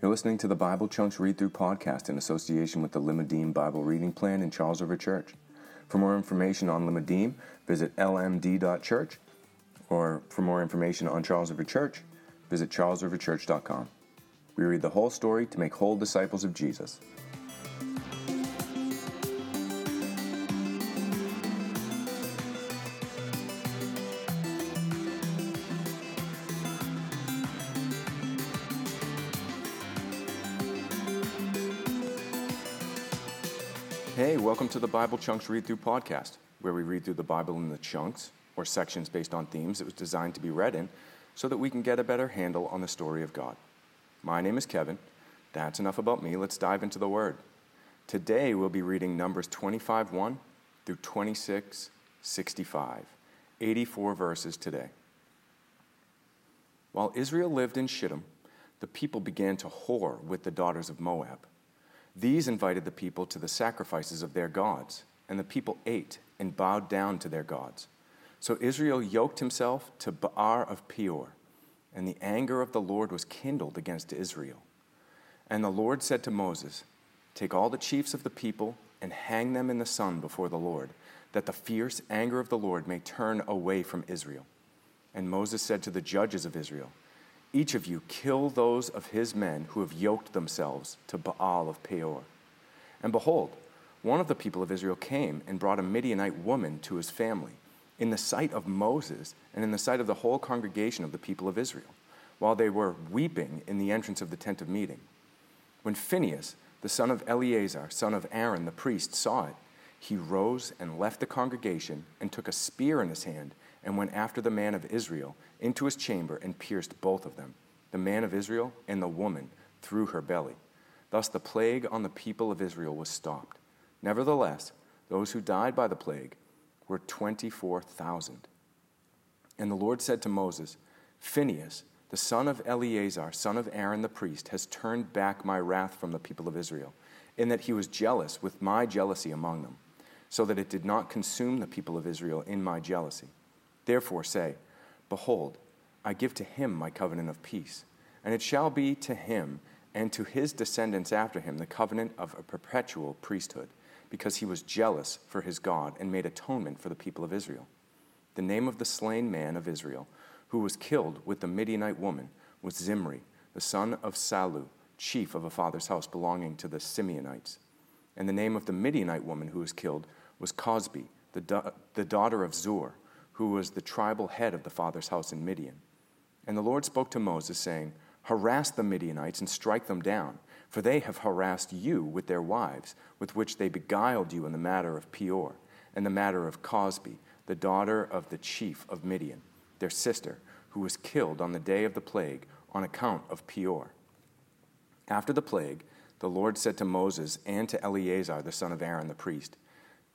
You're listening to the Bible Chunks Read Through podcast in association with the Limmudim Bible Reading Plan in Charles River Church. For more information on Limmudim, visit lmd.church, or for more information on Charles River Church, visit charlesriverchurch.com. We read the whole story to make whole disciples of Jesus. Hey, welcome to the Bible Chunks Read Through podcast, where we read through the Bible in the chunks, or sections based on themes it was designed to be read in, so that we can get a better handle on the story of God. My name is Kevin. That's enough about me. Let's dive into the Word. Today we'll be reading Numbers 25 1 through 26 65, 84 verses today. While Israel lived in Shittim, the people began to whore with the daughters of Moab. These invited the people to the sacrifices of their gods, and the people ate and bowed down to their gods. So Israel yoked himself to Baal of Peor, and the anger of the Lord was kindled against Israel. And the Lord said to Moses, Take all the chiefs of the people and hang them in the sun before the Lord, that the fierce anger of the Lord may turn away from Israel. And Moses said to the judges of Israel, each of you kill those of his men who have yoked themselves to Baal of Peor. And behold, one of the people of Israel came and brought a Midianite woman to his family, in the sight of Moses and in the sight of the whole congregation of the people of Israel, while they were weeping in the entrance of the tent of meeting. When Phinehas, the son of Eleazar, son of Aaron the priest, saw it, he rose and left the congregation and took a spear in his hand and went after the man of Israel into his chamber and pierced both of them, the man of Israel and the woman, through her belly. Thus the plague on the people of Israel was stopped. Nevertheless, those who died by the plague were 24,000. And the Lord said to Moses, Phinehas, the son of Eleazar, son of Aaron the priest, has turned back my wrath from the people of Israel, in that he was jealous with my jealousy among them, so that it did not consume the people of Israel in my jealousy. Therefore say, Behold, I give to him my covenant of peace, and it shall be to him and to his descendants after him the covenant of a perpetual priesthood, because he was jealous for his God and made atonement for the people of Israel. The name of the slain man of Israel, who was killed with the Midianite woman, was Zimri, the son of Salu, chief of a father's house belonging to the Simeonites. And the name of the Midianite woman who was killed was Cosbi, the, da- the daughter of Zur who was the tribal head of the father's house in Midian. And the Lord spoke to Moses, saying, Harass the Midianites and strike them down, for they have harassed you with their wives, with which they beguiled you in the matter of Peor, and the matter of Cosbi, the daughter of the chief of Midian, their sister, who was killed on the day of the plague on account of Peor. After the plague, the Lord said to Moses and to Eleazar the son of Aaron the priest,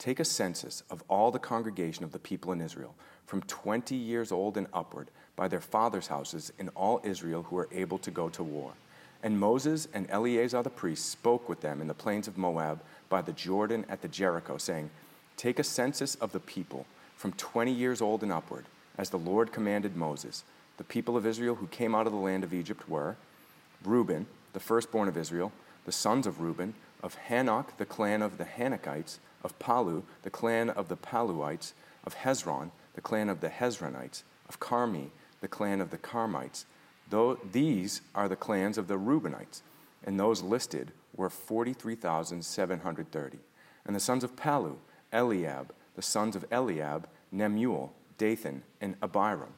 Take a census of all the congregation of the people in Israel from 20 years old and upward by their fathers' houses in all Israel who are able to go to war. And Moses and Eleazar the priest spoke with them in the plains of Moab by the Jordan at the Jericho, saying, Take a census of the people from 20 years old and upward, as the Lord commanded Moses. The people of Israel who came out of the land of Egypt were Reuben, the firstborn of Israel, the sons of Reuben, of Hanoch, the clan of the Hanochites, of Palu, the clan of the Paluites, of Hezron, the clan of the Hezronites, of Carmi, the clan of the Carmites. Though these are the clans of the Reubenites, and those listed were 43,730. And the sons of Palu, Eliab, the sons of Eliab, Nemuel, Dathan, and Abiram.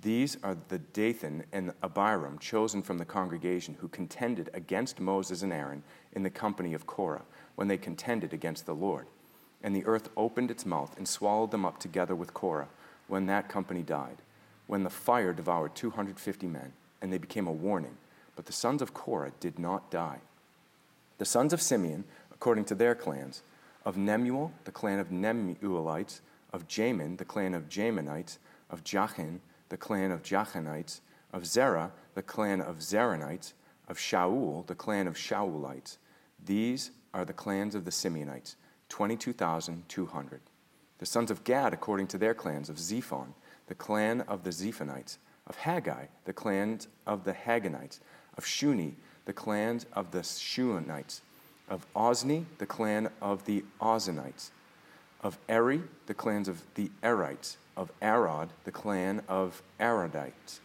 These are the Dathan and Abiram chosen from the congregation who contended against Moses and Aaron in the company of Korah when they contended against the Lord. And the earth opened its mouth and swallowed them up together with Korah when that company died, when the fire devoured 250 men, and they became a warning. But the sons of Korah did not die. The sons of Simeon, according to their clans, of Nemuel, the clan of Nemuelites, of Jamin, the clan of Jaminites, of Jachin, the clan of Jachinites, of Zerah, the clan of Zeranites, of Shaul, the clan of Shaulites. These are the clans of the Simeonites, 22,200. The sons of Gad, according to their clans, of Zephon, the clan of the Zephonites, of Haggai, the clan of the Haganites, of Shuni, the clan of the Shunites. Of Ozni, the clan of the Ozanites. Of Eri, the clans of the Erites. Of Arad, the clan of Arodites.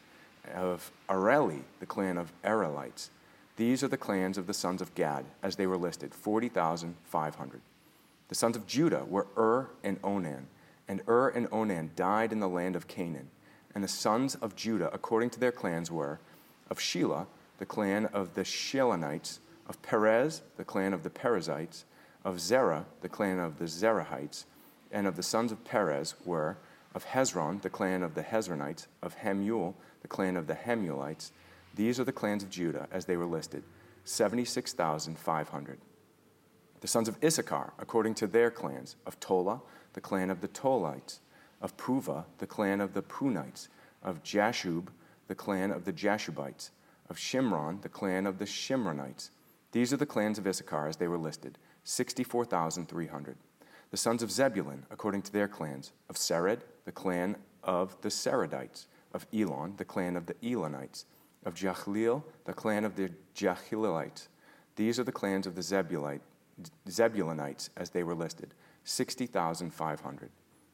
Of Areli, the clan of Arelites. These are the clans of the sons of Gad, as they were listed 40,500. The sons of Judah were Ur and Onan. And Ur and Onan died in the land of Canaan. And the sons of Judah, according to their clans, were of Shelah, the clan of the Shelonites, of Perez, the clan of the Perezites, of Zerah, the clan of the Zerahites, and of the sons of Perez were of Hezron, the clan of the Hezronites, of Hamul, the clan of the Hamulites. These are the clans of Judah as they were listed 76,500. The sons of Issachar, according to their clans, of Tola, the clan of the Tolites, of Puva, the clan of the Punites, of Jashub, the clan of the Jashubites, of Shimron, the clan of the Shimronites. These are the clans of Issachar as they were listed 64,300. The sons of Zebulun, according to their clans, of Sered, the clan of the Seredites, of Elon, the clan of the Elonites, of Jahleel, the clan of the Jahleelites. These are the clans of the Zebulite, Zebulonites as they were listed 60,500.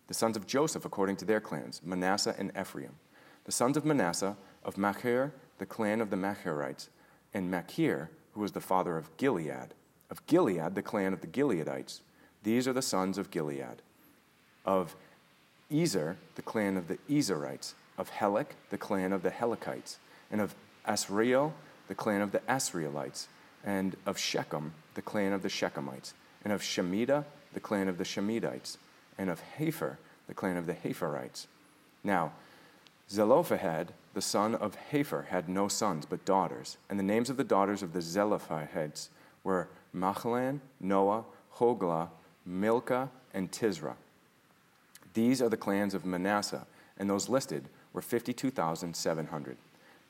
The sons of Joseph, according to their clans, Manasseh and Ephraim. The sons of Manasseh, of Machir, the clan of the Machirites, and Machir, who was the father of Gilead. Of Gilead, the clan of the Gileadites. These are the sons of Gilead. Of Ezer, the clan of the Ezerites. Of Helek, the clan of the Helekites. And of Asriel, the clan of the Asrielites. And of Shechem, the clan of the Shechemites. And of Shemida, the clan of the Shemidites. And of Hepher, the clan of the Hepherites. Now, Zelophehad, the son of Hepher, had no sons but daughters, and the names of the daughters of the Zelophahites were Machalan, Noah, Hoglah, Milcah, and Tizra. These are the clans of Manasseh, and those listed were 52,700.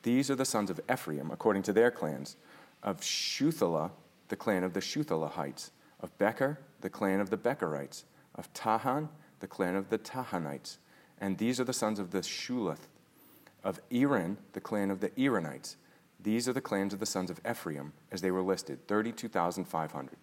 These are the sons of Ephraim, according to their clans, of Shuthelah, the clan of the Shuthelahites, of Becher, the clan of the Becherites, of Tahan, the clan of the Tahanites. And these are the sons of the Shulath, of Eran, the clan of the Eranites. These are the clans of the sons of Ephraim, as they were listed 32,500.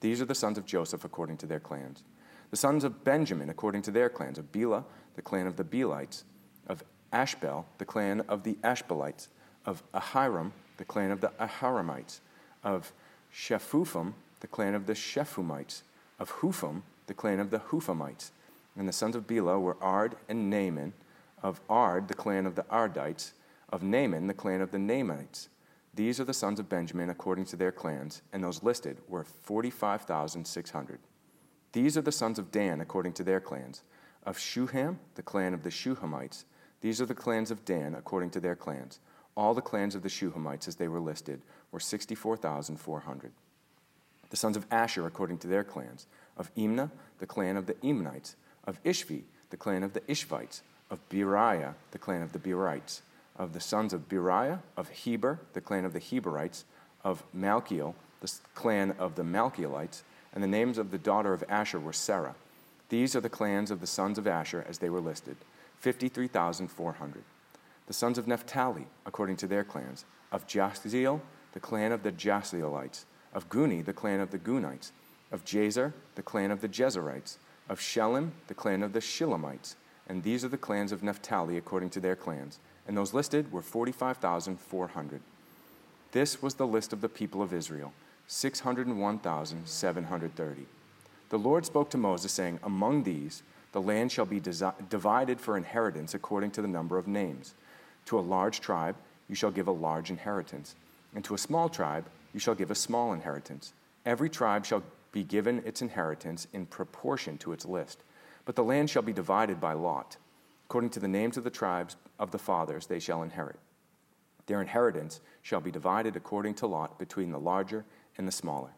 These are the sons of Joseph according to their clans. The sons of Benjamin according to their clans of Bela, the clan of the Belites, of Ashbel, the clan of the Ashbelites, of Ahiram, the clan of the Aharamites, of Shephupham, the clan of the Shephumites, of Hupham, the clan of the Huphamites. And the sons of Bela were Ard and Naaman, of Ard, the clan of the Ardites, of Naaman, the clan of the Naamites. These are the sons of Benjamin according to their clans, and those listed were 45,600. These are the sons of Dan according to their clans. Of Shuham, the clan of the Shuhamites. These are the clans of Dan according to their clans. All the clans of the Shuhamites, as they were listed, were 64,400. The sons of Asher according to their clans. Of Imnah, the clan of the Imnites. Of Ishvi, the clan of the Ishvites. Of Beriah, the clan of the Berites of the sons of Beriah, of Heber, the clan of the Heberites, of Malchiel, the clan of the Malchielites, and the names of the daughter of Asher were Sarah. These are the clans of the sons of Asher as they were listed 53,400. The sons of Naphtali, according to their clans, of Jahziel, the clan of the Jahzielites, of Guni, the clan of the Gunites, of Jezer, the clan of the Jezerites, of Shelem, the clan of the Shilamites. And these are the clans of Naphtali according to their clans and those listed were 45,400. This was the list of the people of Israel 601,730. The Lord spoke to Moses, saying, Among these, the land shall be desi- divided for inheritance according to the number of names. To a large tribe, you shall give a large inheritance, and to a small tribe, you shall give a small inheritance. Every tribe shall be given its inheritance in proportion to its list, but the land shall be divided by lot. According to the names of the tribes of the fathers, they shall inherit. Their inheritance shall be divided according to lot between the larger and the smaller.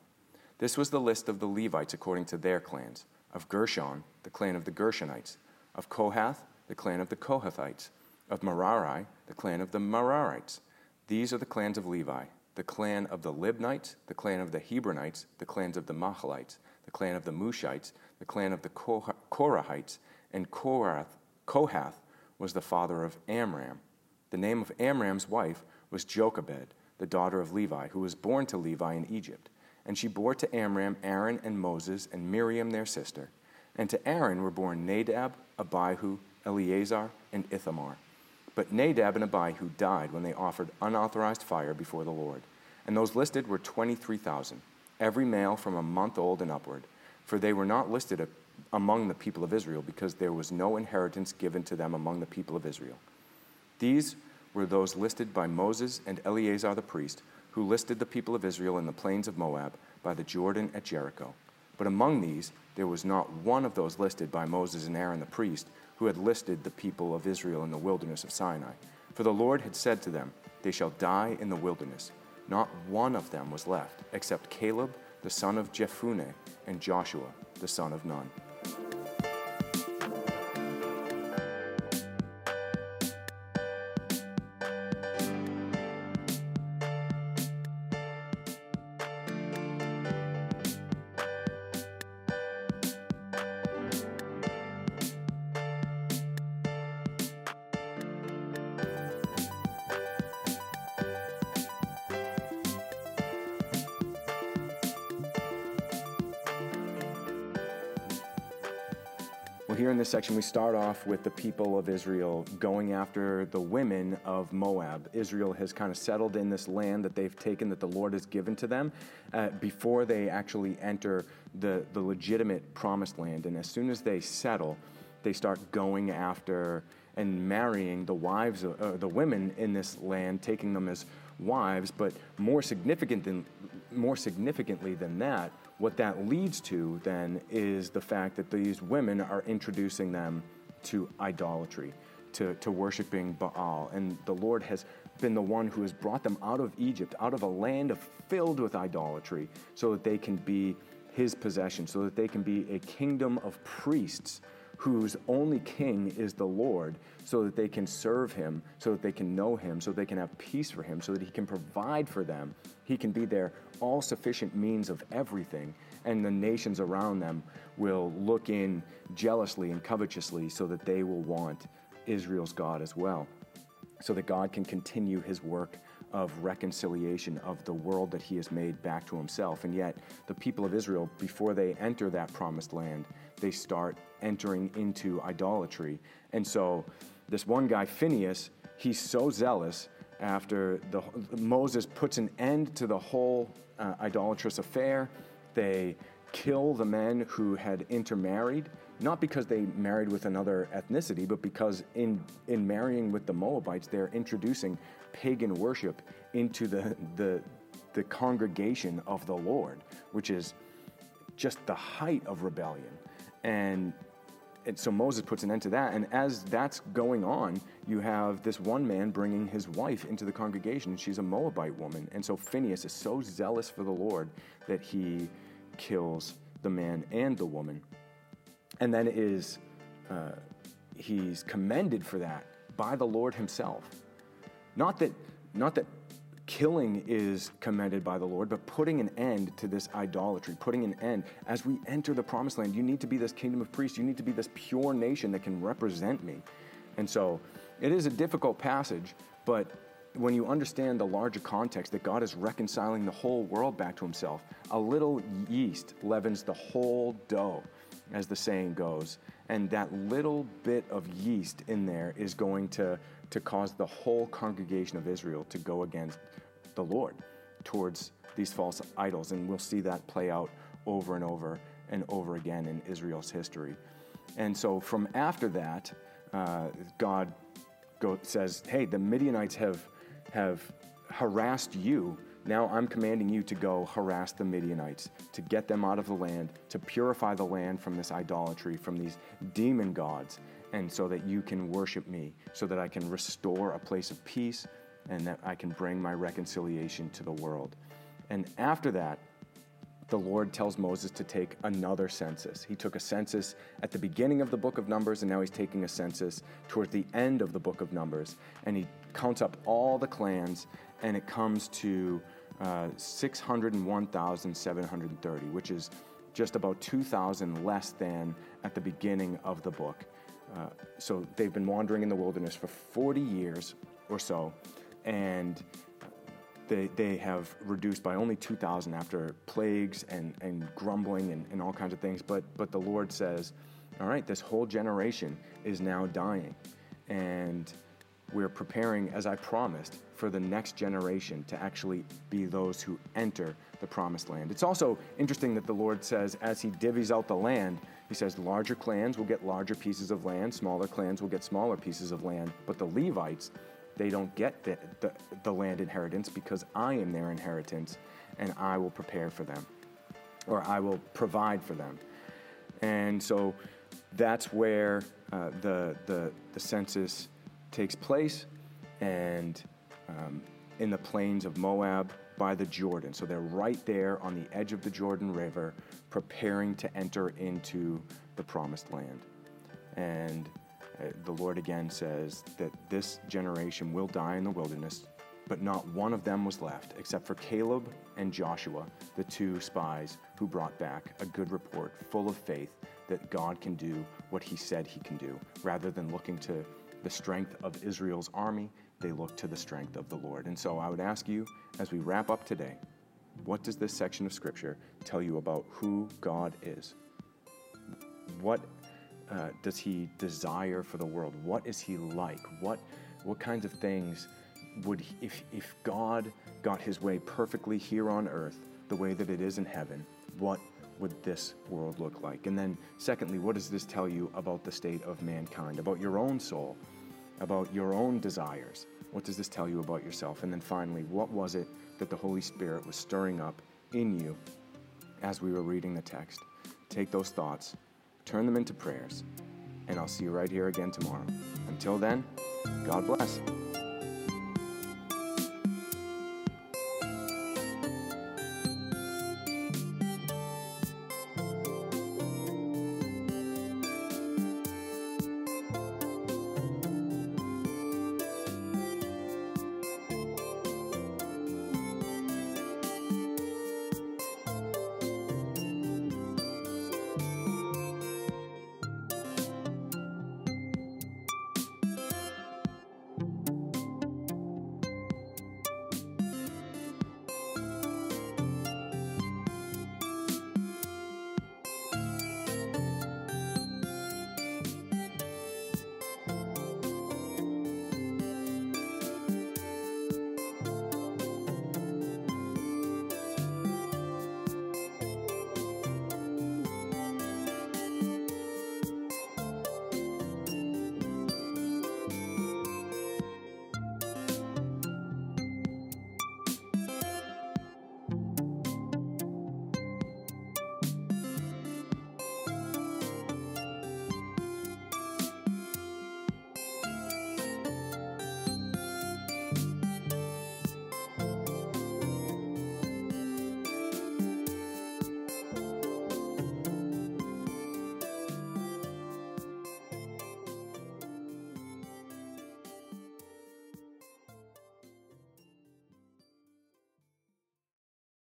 This was the list of the Levites according to their clans of Gershon, the clan of the Gershonites, of Kohath, the clan of the Kohathites, of Merari, the clan of the Merarites. These are the clans of Levi the clan of the Libnites, the clan of the Hebronites, the clans of the Mahalites, the clan of the Mushites, the clan of the Korahites, and Korath Kohath was the father of Amram. The name of Amram's wife was Jochebed, the daughter of Levi, who was born to Levi in Egypt. And she bore to Amram Aaron and Moses and Miriam their sister. And to Aaron were born Nadab, Abihu, Eleazar, and Ithamar. But Nadab and Abihu died when they offered unauthorized fire before the Lord. And those listed were 23,000, every male from a month old and upward, for they were not listed among the people of Israel because there was no inheritance given to them among the people of Israel. These were those listed by Moses and Eleazar the priest, who listed the people of Israel in the plains of Moab by the Jordan at Jericho. But among these, there was not one of those listed by Moses and Aaron the priest, who had listed the people of Israel in the wilderness of Sinai. For the Lord had said to them, They shall die in the wilderness. Not one of them was left, except Caleb the son of Jephunneh and Joshua the son of Nun. Here in this section, we start off with the people of Israel going after the women of Moab. Israel has kind of settled in this land that they've taken, that the Lord has given to them, uh, before they actually enter the, the legitimate promised land. And as soon as they settle, they start going after and marrying the wives, uh, the women in this land, taking them as wives. But more significant than, more significantly than that, what that leads to then is the fact that these women are introducing them to idolatry, to, to worshiping Baal. And the Lord has been the one who has brought them out of Egypt, out of a land filled with idolatry, so that they can be his possession, so that they can be a kingdom of priests whose only king is the Lord, so that they can serve him, so that they can know him, so that they can have peace for him, so that he can provide for them. He can be their all sufficient means of everything, and the nations around them will look in jealously and covetously so that they will want Israel's God as well, so that God can continue his work of reconciliation of the world that he has made back to himself. And yet, the people of Israel, before they enter that promised land, they start entering into idolatry. And so, this one guy, Phinehas, he's so zealous after the, Moses puts an end to the whole uh, idolatrous affair. They kill the men who had intermarried, not because they married with another ethnicity, but because in, in marrying with the Moabites, they're introducing pagan worship into the, the, the congregation of the Lord, which is just the height of rebellion. And, and so Moses puts an end to that. And as that's going on, you have this one man bringing his wife into the congregation. She's a Moabite woman. And so Phinehas is so zealous for the Lord that he kills the man and the woman. And then is uh, he's commended for that by the Lord himself. Not that, not that killing is commended by the Lord, but putting an end to this idolatry, putting an end. As we enter the promised land, you need to be this kingdom of priests. You need to be this pure nation that can represent me. And so it is a difficult passage, but when you understand the larger context that God is reconciling the whole world back to himself, a little yeast leavens the whole dough, as the saying goes. And that little bit of yeast in there is going to, to cause the whole congregation of Israel to go against the Lord towards these false idols. And we'll see that play out over and over and over again in Israel's history. And so from after that, uh, God go, says, Hey, the Midianites have, have harassed you. Now I'm commanding you to go harass the Midianites, to get them out of the land, to purify the land from this idolatry, from these demon gods, and so that you can worship me, so that I can restore a place of peace and that I can bring my reconciliation to the world. And after that, the Lord tells Moses to take another census. He took a census at the beginning of the book of Numbers, and now he's taking a census towards the end of the book of Numbers. And he counts up all the clans, and it comes to uh, 601,730, which is just about 2,000 less than at the beginning of the book. Uh, so they've been wandering in the wilderness for 40 years or so, and they, they have reduced by only 2,000 after plagues and, and grumbling and, and all kinds of things. But, but the Lord says, all right, this whole generation is now dying. And we're preparing, as I promised, for the next generation to actually be those who enter the promised land. It's also interesting that the Lord says, as He divvies out the land, He says, larger clans will get larger pieces of land, smaller clans will get smaller pieces of land, but the Levites, they don't get the, the, the land inheritance because I am their inheritance and I will prepare for them or I will provide for them. And so that's where uh, the, the, the census takes place and um, in the plains of Moab by the Jordan. So they're right there on the edge of the Jordan River, preparing to enter into the promised land. And uh, the Lord again says that this generation will die in the wilderness, but not one of them was left, except for Caleb and Joshua, the two spies who brought back a good report full of faith that God can do what he said he can do, rather than looking to the strength of Israel's army, they look to the strength of the Lord. And so I would ask you, as we wrap up today, what does this section of Scripture tell you about who God is? What uh, does He desire for the world? What is He like? What, what kinds of things would, he, if, if God got His way perfectly here on earth, the way that it is in heaven, what would this world look like? And then, secondly, what does this tell you about the state of mankind, about your own soul? About your own desires. What does this tell you about yourself? And then finally, what was it that the Holy Spirit was stirring up in you as we were reading the text? Take those thoughts, turn them into prayers, and I'll see you right here again tomorrow. Until then, God bless.